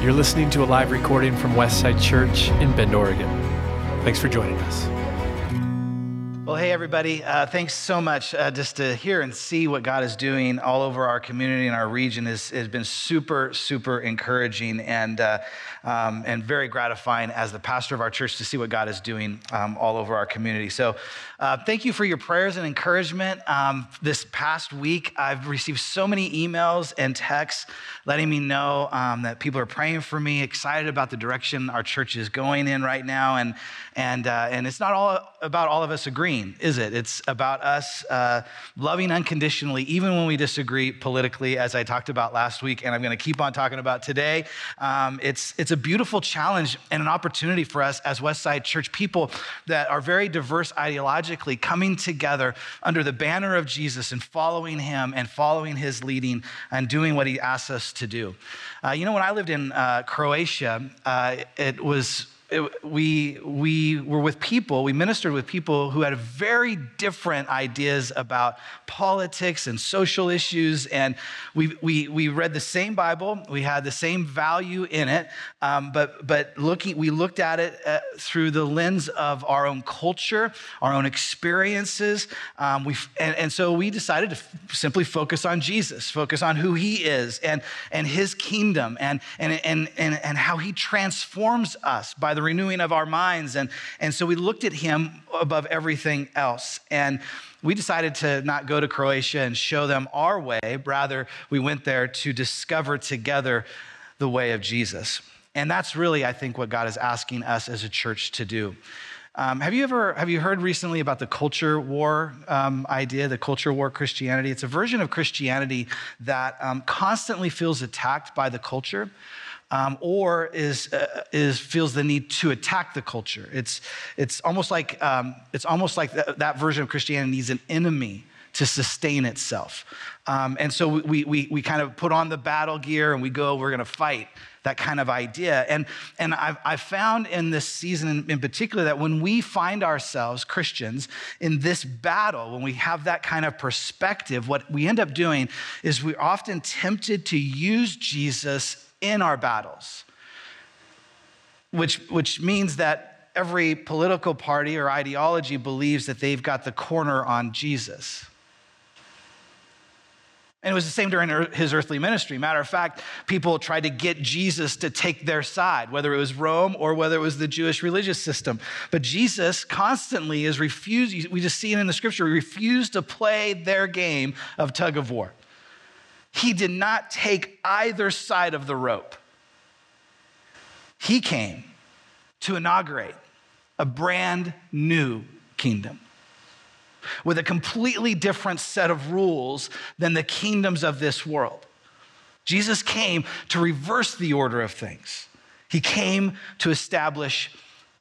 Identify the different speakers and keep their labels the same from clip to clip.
Speaker 1: You're listening to a live recording from Westside Church in Bend, Oregon. Thanks for joining us.
Speaker 2: Well, hey, everybody. Uh, thanks so much. Uh, just to hear and see what God is doing all over our community and our region has, been super, super encouraging and, uh, um, and very gratifying as the pastor of our church to see what God is doing um, all over our community. So, uh, thank you for your prayers and encouragement. Um, this past week, I've received so many emails and texts letting me know um, that people are praying for me, excited about the direction our church is going in right now. And, and, uh, and it's not all about all of us agreeing, is it? It's about us uh, loving unconditionally, even when we disagree politically, as I talked about last week, and I'm going to keep on talking about today. Um, it's, it's a beautiful challenge and an opportunity for us as Westside Church people that are very diverse ideologically coming together under the banner of Jesus and following him and following his leading and doing what he asks us to do. Uh, you know, when I lived in uh, Croatia, uh, it was it, we, we were with people, we ministered with people who had very different ideas about politics and social issues. And we, we, we read the same Bible, we had the same value in it, um, but, but looking, we looked at it uh, through the lens of our own culture, our own experiences. Um, we, and, and so we decided to f- simply focus on Jesus, focus on who he is and, and his kingdom and, and, and, and, and how he transforms us by the the renewing of our minds. And, and so we looked at him above everything else. And we decided to not go to Croatia and show them our way. Rather, we went there to discover together the way of Jesus. And that's really, I think, what God is asking us as a church to do. Um, have you ever have you heard recently about the culture war um, idea, the culture war Christianity? It's a version of Christianity that um, constantly feels attacked by the culture um, or is, uh, is, feels the need to attack the culture. It's, it's almost like, um, it's almost like th- that version of Christianity needs an enemy to sustain itself. Um, and so we, we, we kind of put on the battle gear and we go, we're going to fight that kind of idea. And, and I've, I've found in this season in, in, particular that when we find ourselves, Christians, in this battle, when we have that kind of perspective, what we end up doing is we're often tempted to use Jesus in our battles, which, which means that every political party or ideology believes that they've got the corner on Jesus. And it was the same during his earthly ministry. Matter of fact, people tried to get Jesus to take their side, whether it was Rome or whether it was the Jewish religious system. But Jesus constantly is refused, we just see it in the scripture, he refused to play their game of tug of war. He did not take either side of the rope. He came to inaugurate a brand new kingdom with a completely different set of rules than the kingdoms of this world. Jesus came to reverse the order of things. He came to establish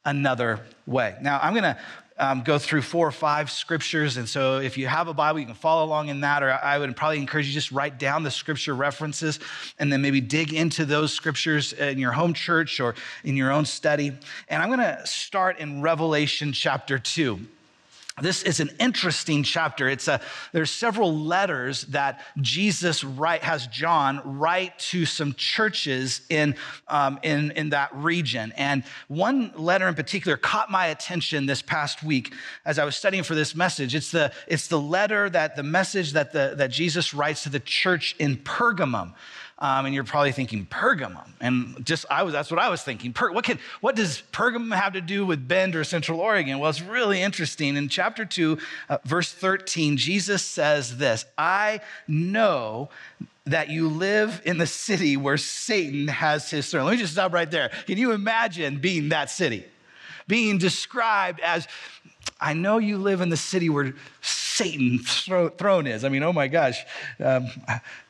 Speaker 2: another way. Now, I'm going to um, go through four or five scriptures. And so if you have a Bible, you can follow along in that, or I would probably encourage you just write down the scripture references and then maybe dig into those scriptures in your home church or in your own study. And I'm going to start in Revelation chapter 2. This is an interesting chapter. It's a, there's several letters that Jesus write, has John write to some churches in, um, in, in that region. And one letter in particular caught my attention this past week as I was studying for this message. It's the, it's the letter that the message that, the, that Jesus writes to the church in Pergamum. Um, and you're probably thinking Pergamum, and just I was that's what I was thinking. Per, what can what does Pergamum have to do with Bend or Central Oregon? Well, it's really interesting. In chapter two, uh, verse 13, Jesus says this: "I know." That you live in the city where Satan has his throne. Let me just stop right there. Can you imagine being that city? Being described as I know you live in the city where Satan's throne is. I mean, oh my gosh. Um,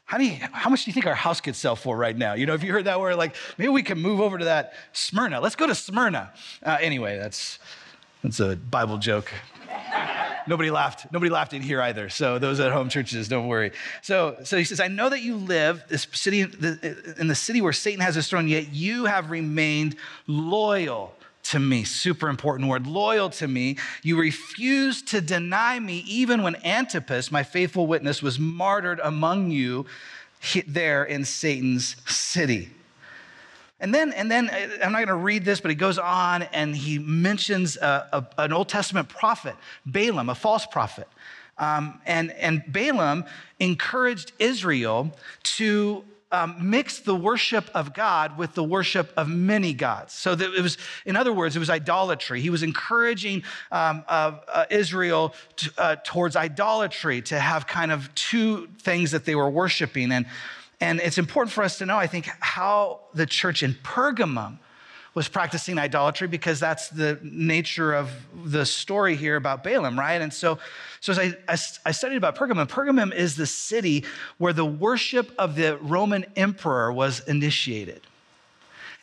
Speaker 2: how, how much do you think our house could sell for right now? You know, if you heard that word, like maybe we can move over to that Smyrna. Let's go to Smyrna. Uh, anyway, that's, that's a Bible joke. Nobody laughed. Nobody laughed in here either. So those at home churches, don't worry. So, so he says, I know that you live this city in the city where Satan has his throne, yet you have remained loyal to me. Super important word. Loyal to me. You refused to deny me even when Antipas, my faithful witness, was martyred among you there in Satan's city. And then, and then uh, I'm not going to read this, but he goes on and he mentions a, a, an Old Testament prophet, Balaam, a false prophet. Um, and, and Balaam encouraged Israel to um, mix the worship of God with the worship of many gods. So that it was, in other words, it was idolatry. He was encouraging um, uh, uh, Israel uh, towards idolatry, to have kind of two things that they were worshiping. And, and it's important for us to know, I think, how the church in Pergamum was practicing idolatry because that's the nature of the story here about Balaam, right? And so, so as I, I, I studied about Pergamum, Pergamum is the city where the worship of the Roman emperor was initiated.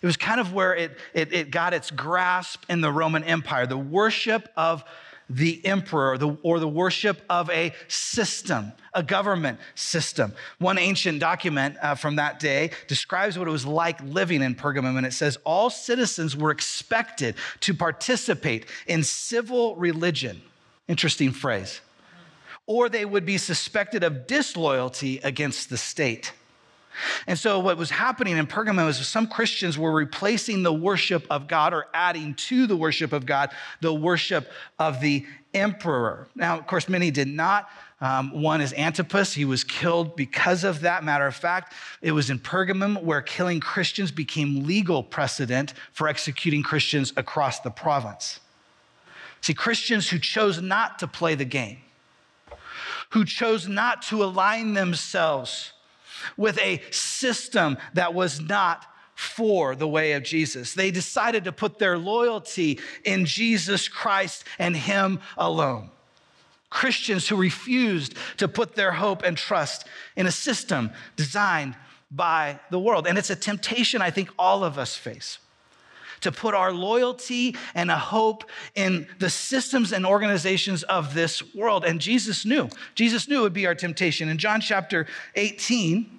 Speaker 2: It was kind of where it, it, it got its grasp in the Roman Empire, the worship of the emperor the, or the worship of a system, a government system. One ancient document uh, from that day describes what it was like living in Pergamum, and it says all citizens were expected to participate in civil religion. Interesting phrase. Or they would be suspected of disloyalty against the state. And so, what was happening in Pergamum is some Christians were replacing the worship of God or adding to the worship of God the worship of the emperor. Now, of course, many did not. Um, one is Antipas. He was killed because of that. Matter of fact, it was in Pergamum where killing Christians became legal precedent for executing Christians across the province. See, Christians who chose not to play the game, who chose not to align themselves with a system that was not for the way of Jesus. They decided to put their loyalty in Jesus Christ and Him alone. Christians who refused to put their hope and trust in a system designed by the world. And it's a temptation I think all of us face to put our loyalty and a hope in the systems and organizations of this world. And Jesus knew. Jesus knew it would be our temptation. In John chapter 18,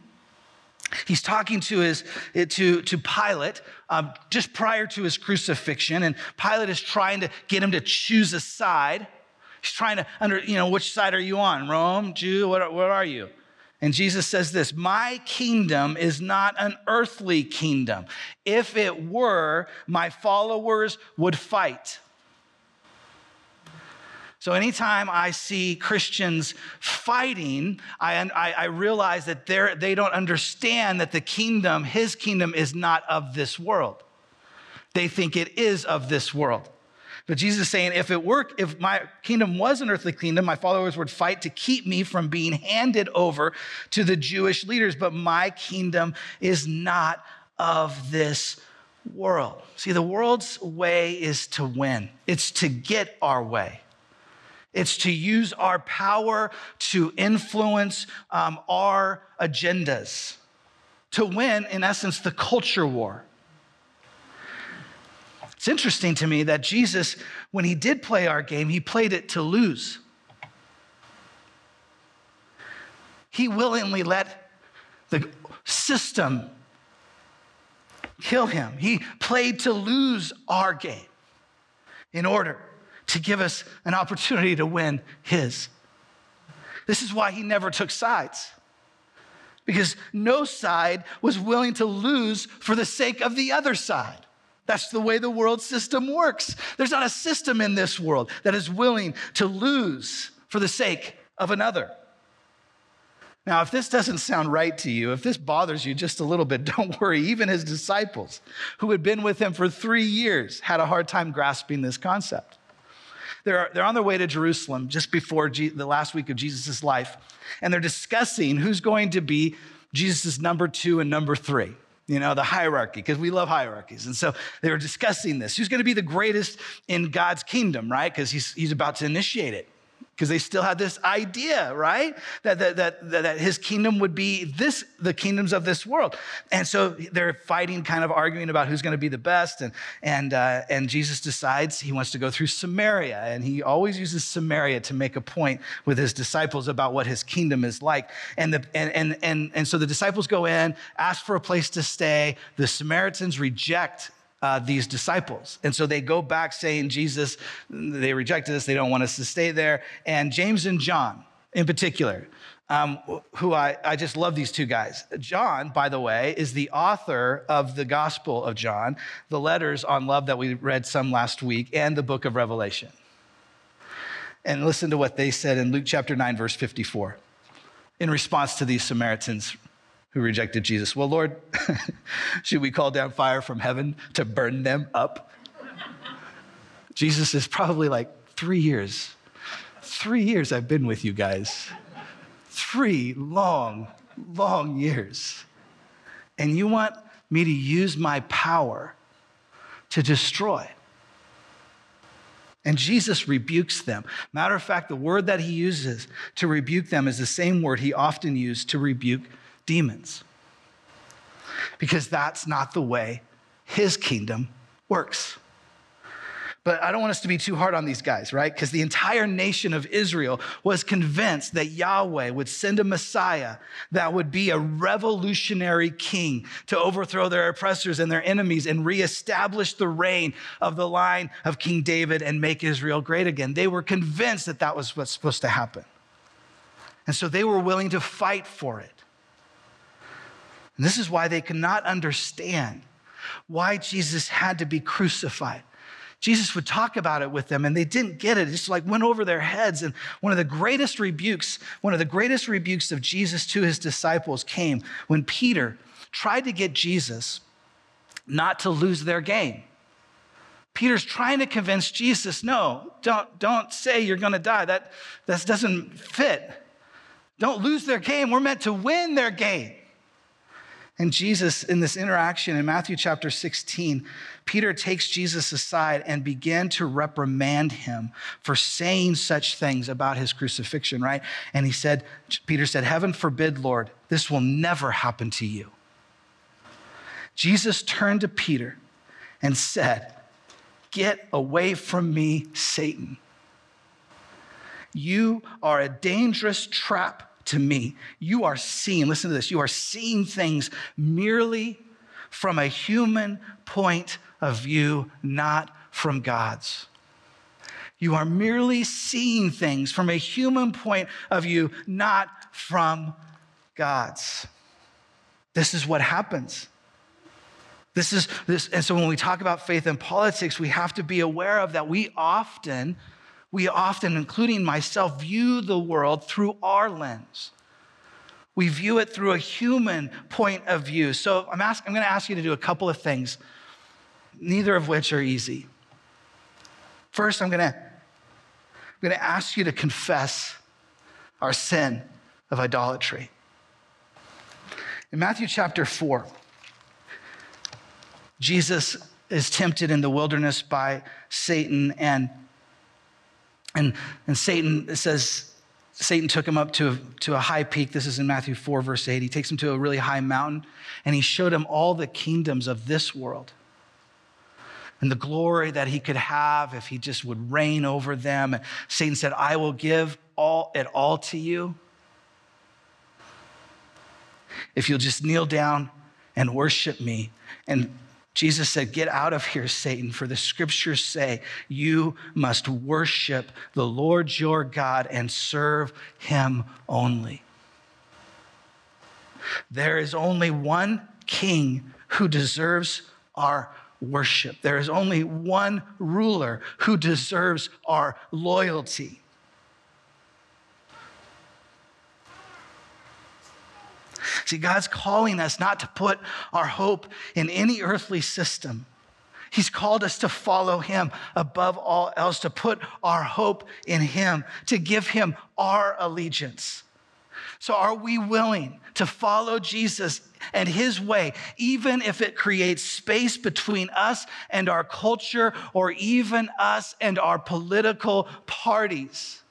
Speaker 2: He's talking to his to, to Pilate um, just prior to his crucifixion, and Pilate is trying to get him to choose a side. He's trying to under, you know, which side are you on? Rome, Jew, what, what are you? And Jesus says this My kingdom is not an earthly kingdom. If it were, my followers would fight. So, anytime I see Christians fighting, I, I, I realize that they don't understand that the kingdom, his kingdom, is not of this world. They think it is of this world. But Jesus is saying, if it were, if my kingdom was an earthly kingdom, my followers would fight to keep me from being handed over to the Jewish leaders. But my kingdom is not of this world. See, the world's way is to win, it's to get our way. It's to use our power to influence um, our agendas, to win, in essence, the culture war. It's interesting to me that Jesus, when he did play our game, he played it to lose. He willingly let the system kill him. He played to lose our game in order to give us an opportunity to win His. This is why He never took sides, because no side was willing to lose for the sake of the other side. That's the way the world system works. There's not a system in this world that is willing to lose for the sake of another. Now, if this doesn't sound right to you, if this bothers you just a little bit, don't worry. Even his disciples, who had been with him for three years, had a hard time grasping this concept. They're, they're on their way to Jerusalem just before the last week of Jesus' life, and they're discussing who's going to be Jesus' number two and number three you know, the hierarchy, because we love hierarchies. And so they were discussing this. Who's going to be the greatest in God's kingdom, right? Because he's, he's about to initiate it because they still had this idea, right? That, that, that, that his kingdom would be this, the kingdoms of this world. And so they're fighting, kind of arguing about who's going to be the best. And, and, uh, and Jesus decides he wants to go through Samaria. And he always uses Samaria to make a point with his disciples about what his kingdom is like. And, the, and, and, and, and so the disciples go in, ask for a place to stay. The Samaritans reject uh, these disciples. And so they go back saying, Jesus, they rejected us, they don't want us to stay there. And James and John, in particular, um, who I, I just love these two guys. John, by the way, is the author of the Gospel of John, the letters on love that we read some last week, and the book of Revelation. And listen to what they said in Luke chapter 9, verse 54, in response to these Samaritans who rejected Jesus. Well, Lord, should we call down fire from heaven to burn them up? Jesus is probably like, three years. Three years I've been with you guys three long, long years. And you want me to use my power to destroy. And Jesus rebukes them. Matter of fact, the word that he uses to rebuke them is the same word he often used to rebuke demons. Because that's not the way his kingdom works. But I don't want us to be too hard on these guys, right? Because the entire nation of Israel was convinced that Yahweh would send a Messiah that would be a revolutionary king to overthrow their oppressors and their enemies and reestablish the reign of the line of King David and make Israel great again. They were convinced that that was what's supposed to happen. And so they were willing to fight for it. And this is why they could not understand why Jesus had to be crucified. Jesus would talk about it with them and they didn't get it. It just like went over their heads. And one of the greatest rebukes, one of the greatest rebukes of Jesus to his disciples came when Peter tried to get Jesus not to lose their game. Peter's trying to convince Jesus, no, don't, don't say you're going to die. That, that doesn't fit. Don't lose their game. We're meant to win their game. And Jesus, in this interaction in Matthew chapter 16, Peter takes Jesus aside and began to reprimand him for saying such things about his crucifixion, right? And he said, Peter said, Heaven forbid, Lord, this will never happen to you. Jesus turned to Peter and said, Get away from me, Satan. You are a dangerous trap to me. You are seeing, listen to this, you are seeing things merely from a human point of view, not from God's. You are merely seeing things from a human point of view, not from God's. This is what happens. This is this, and so when we talk about faith and politics, we have to be aware of that we often we often, including myself, view the world through our lens. We view it through a human point of view. So I'm, ask, I'm going to ask you to do a couple of things, neither of which are easy. First, I'm going to, I'm going to ask you to confess our sin of idolatry. In Matthew chapter 4, Jesus is tempted in the wilderness by Satan and and, and Satan says, Satan took him up to a, to a high peak. This is in Matthew 4, verse 8. He takes him to a really high mountain and he showed him all the kingdoms of this world and the glory that he could have if he just would reign over them. And Satan said, I will give all, it all to you if you'll just kneel down and worship me. And Jesus said, Get out of here, Satan, for the scriptures say you must worship the Lord your God and serve him only. There is only one king who deserves our worship. There is only one ruler who deserves our loyalty. See, God's calling us not to put our hope in any earthly system. He's called us to follow him above all else, to put our hope in him, to give him our allegiance. So, are we willing to follow Jesus and his way, even if it creates space between us and our culture, or even us and our political parties?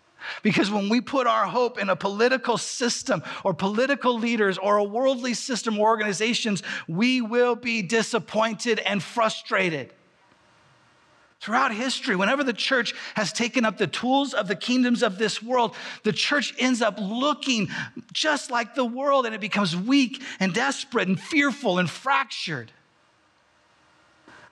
Speaker 2: Because when we put our hope in a political system or political leaders or a worldly system or organizations, we will be disappointed and frustrated. Throughout history, whenever the church has taken up the tools of the kingdoms of this world, the church ends up looking just like the world and it becomes weak and desperate and fearful and fractured.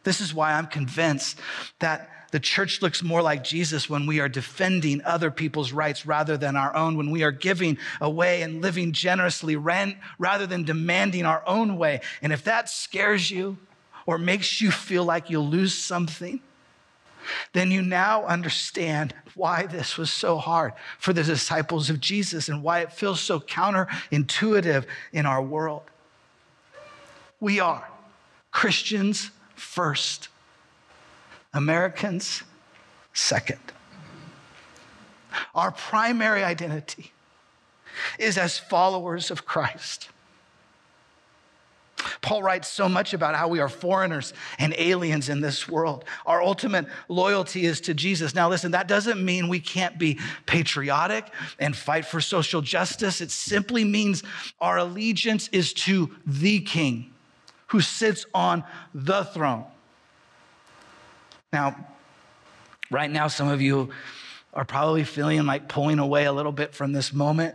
Speaker 2: This is why I'm convinced that the church looks more like Jesus when we are defending other people's rights rather than our own, when we are giving away and living generously rather than demanding our own way. And if that scares you or makes you feel like you'll lose something, then you now understand why this was so hard for the disciples of Jesus and why it feels so counterintuitive in our world. We are Christians first, Americans second. Our primary identity is as followers of Christ. Paul writes so much about how we are foreigners and aliens in this world. Our ultimate loyalty is to Jesus. Now, listen, that doesn't mean we can't be patriotic and fight for social justice. It simply means our allegiance is to the King who sits on the throne. Now, right now, some of you are probably feeling like pulling away a little bit from this moment.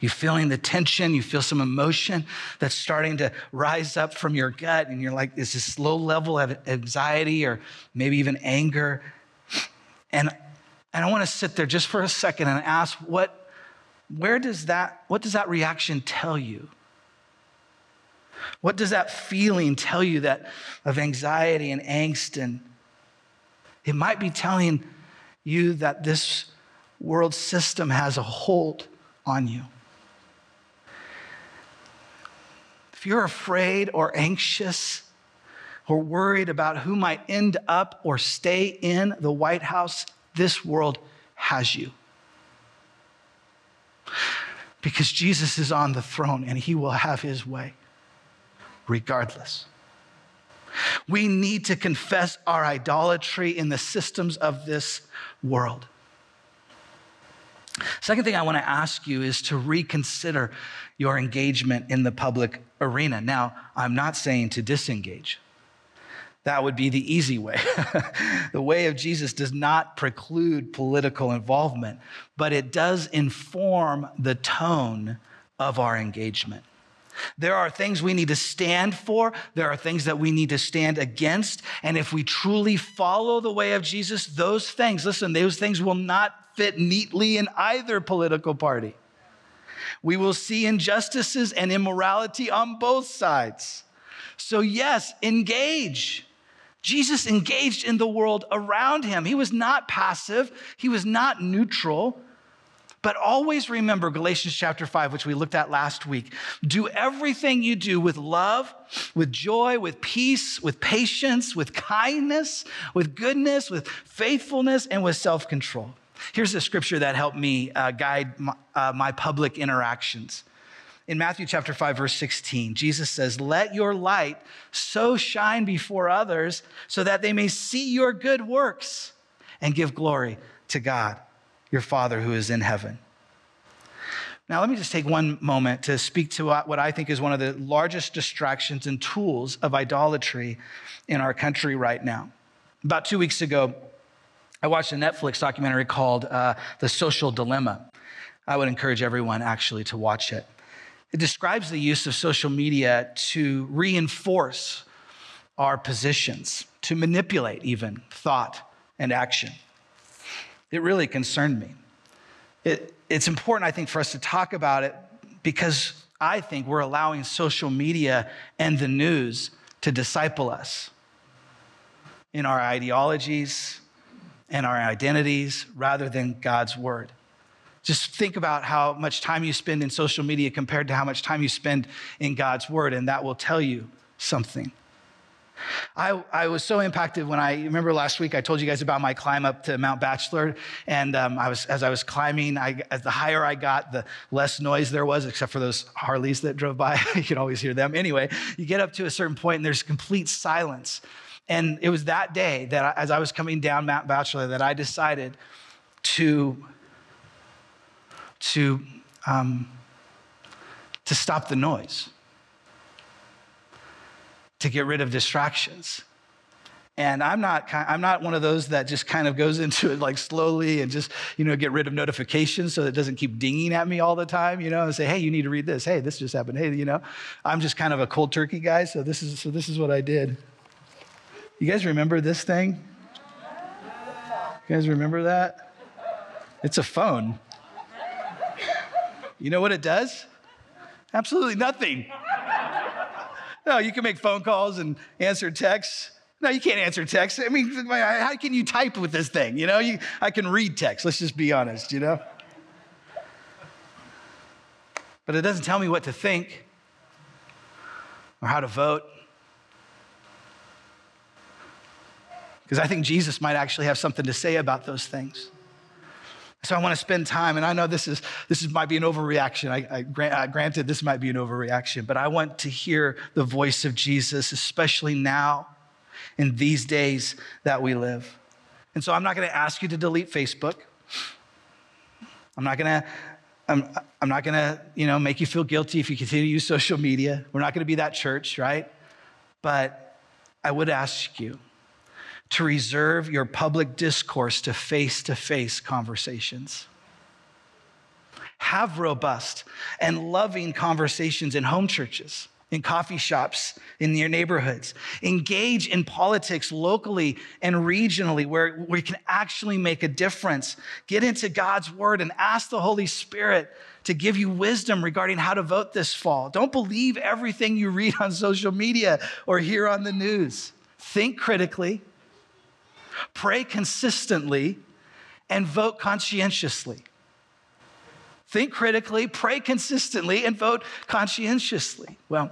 Speaker 2: You're feeling the tension, you feel some emotion that's starting to rise up from your gut, and you're like, is this low level of anxiety or maybe even anger? And, and I want to sit there just for a second and ask what, where does that, what does that reaction tell you? What does that feeling tell you that of anxiety and angst? And it might be telling you that this world system has a hold on you. If you're afraid or anxious or worried about who might end up or stay in the White House, this world has you. Because Jesus is on the throne and he will have his way regardless. We need to confess our idolatry in the systems of this world. Second thing I want to ask you is to reconsider your engagement in the public arena. Now, I'm not saying to disengage. That would be the easy way. the way of Jesus does not preclude political involvement, but it does inform the tone of our engagement. There are things we need to stand for. There are things that we need to stand against. And if we truly follow the way of Jesus, those things, listen, those things will not fit neatly in either political party. We will see injustices and immorality on both sides. So, yes, engage. Jesus engaged in the world around him. He was not passive, he was not neutral. But always remember Galatians chapter 5, which we looked at last week. Do everything you do with love, with joy, with peace, with patience, with kindness, with goodness, with faithfulness, and with self control. Here's a scripture that helped me uh, guide my, uh, my public interactions. In Matthew chapter 5, verse 16, Jesus says, Let your light so shine before others so that they may see your good works and give glory to God your Father who is in heaven. Now, let me just take one moment to speak to what I think is one of the largest distractions and tools of idolatry in our country right now. About two weeks ago, I watched a Netflix documentary called uh, The Social Dilemma. I would encourage everyone actually to watch it. It describes the use of social media to reinforce our positions, to manipulate even thought and action it really concerned me. It, it's important, I think, for us to talk about it because I think we're allowing social media and the news to disciple us in our ideologies and our identities rather than God's word. Just think about how much time you spend in social media compared to how much time you spend in God's word, and that will tell you something. I, I was so impacted when I remember last week I told you guys about my climb up to Mount Bachelor, and um, I was as I was climbing, I, as the higher I got, the less noise there was, except for those Harleys that drove by. you could always hear them. Anyway, you get up to a certain point, and there's complete silence. And it was that day that, I, as I was coming down Mount Bachelor, that I decided to to um, to stop the noise to get rid of distractions. And I'm not, I'm not one of those that just kind of goes into it like slowly and just, you know, get rid of notifications so it doesn't keep dinging at me all the time, you know, and say, hey, you need to read this. Hey, this just happened. Hey, you know, I'm just kind of a cold turkey guy. So this is, so this is what I did. You guys remember this thing? You guys remember that? It's a phone. You know what it does? Absolutely nothing. No, you can make phone calls and answer texts. No, you can't answer texts. I mean, how can you type with this thing? You know, you, I can read text. Let's just be honest, you know? But it doesn't tell me what to think or how to vote. Because I think Jesus might actually have something to say about those things. So I want to spend time, and I know this is this is, might be an overreaction. I, I, I, uh, granted, this might be an overreaction, but I want to hear the voice of Jesus, especially now, in these days that we live. And so I'm not going to ask you to delete Facebook. I'm not going to. I'm, I'm not going to, you know, make you feel guilty if you continue to use social media. We're not going to be that church, right? But I would ask you to reserve your public discourse to face to face conversations. Have robust and loving conversations in home churches, in coffee shops, in your neighborhoods. Engage in politics locally and regionally where we can actually make a difference. Get into God's word and ask the Holy Spirit to give you wisdom regarding how to vote this fall. Don't believe everything you read on social media or hear on the news. Think critically pray consistently, and vote conscientiously. Think critically, pray consistently, and vote conscientiously. Well,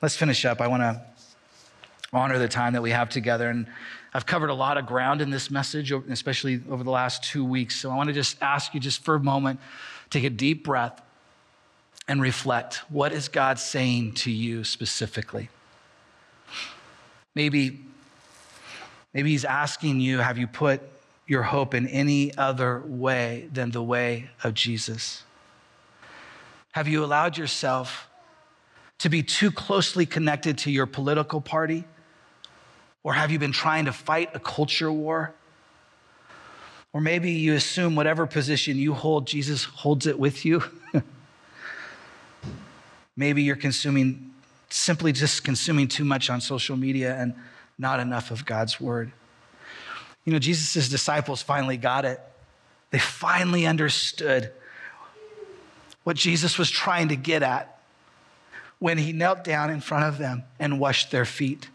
Speaker 2: let's finish up. I want to honor the time that we have together. And I've covered a lot of ground in this message, especially over the last two weeks. So I want to just ask you, just for a moment, take a deep breath and reflect. What is God saying to you specifically? Maybe Maybe he's asking you, have you put your hope in any other way than the way of Jesus? Have you allowed yourself to be too closely connected to your political party? Or have you been trying to fight a culture war? Or maybe you assume whatever position you hold, Jesus holds it with you. maybe you're consuming, simply just consuming too much on social media and not enough of God's word. You know, Jesus' disciples finally got it. They finally understood what Jesus was trying to get at when he knelt down in front of them and washed their feet.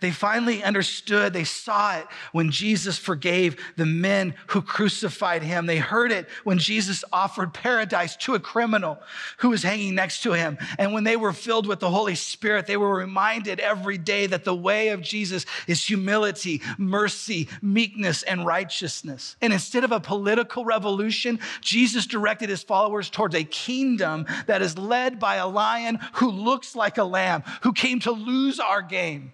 Speaker 2: They finally understood, they saw it when Jesus forgave the men who crucified him. They heard it when Jesus offered paradise to a criminal who was hanging next to him. And when they were filled with the Holy Spirit, they were reminded every day that the way of Jesus is humility, mercy, meekness, and righteousness. And instead of a political revolution, Jesus directed his followers towards a kingdom that is led by a lion who looks like a lamb, who came to lose our game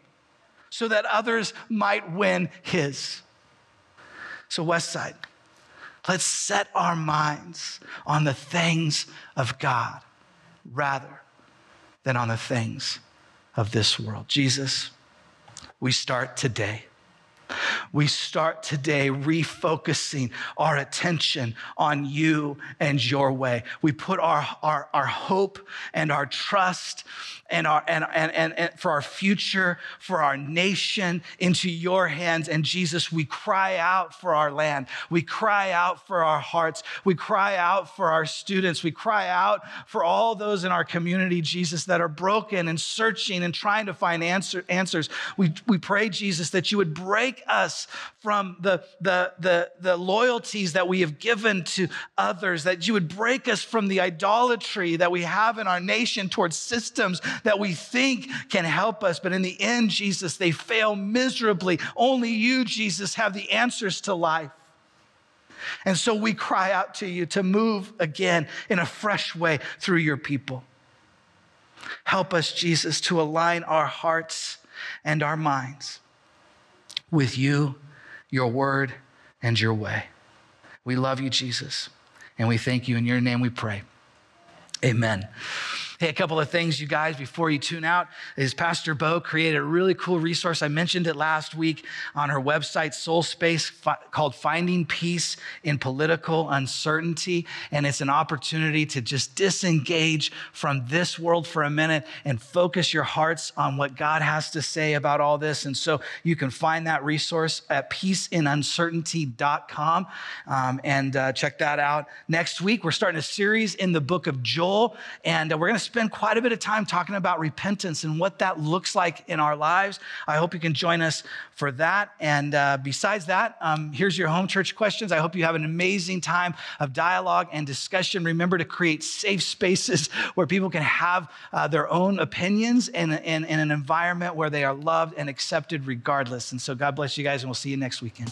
Speaker 2: so that others might win his. So, Westside, let's set our minds on the things of God rather than on the things of this world. Jesus, we start today we start today refocusing our attention on you and your way. We put our, our, our hope and our trust and, our, and, and, and, and for our future, for our nation into your hands. And Jesus, we cry out for our land. We cry out for our hearts. We cry out for our students. We cry out for all those in our community, Jesus, that are broken and searching and trying to find answer, answers. We, we pray, Jesus, that you would break us from the, the, the, the loyalties that we have given to others, that you would break us from the idolatry that we have in our nation towards systems that we think can help us. But in the end, Jesus, they fail miserably. Only you, Jesus, have the answers to life. And so we cry out to you to move again in a fresh way through your people. Help us, Jesus, to align our hearts and our minds with you, your word, and your way. We love you, Jesus, and we thank you. In your name we pray. Amen. Hey, a couple of things, you guys, before you tune out, is Pastor Bo created a really cool resource. I mentioned it last week on her website, Soul Space, fi- called Finding Peace in Political Uncertainty. And it's an opportunity to just disengage from this world for a minute and focus your hearts on what God has to say about all this. And so you can find that resource at peaceinuncertainty.com um, and uh, check that out. Next week, we're starting a series in the book of Joel, and uh, we're going to spend quite a bit of time talking about repentance and what that looks like in our lives. I hope you can join us for that. And uh, besides that, um, here's your home church questions. I hope you have an amazing time of dialogue and discussion. Remember to create safe spaces where people can have uh, their own opinions in, in, in an environment where they are loved and accepted regardless. And so, God bless you guys, and we'll see you next weekend.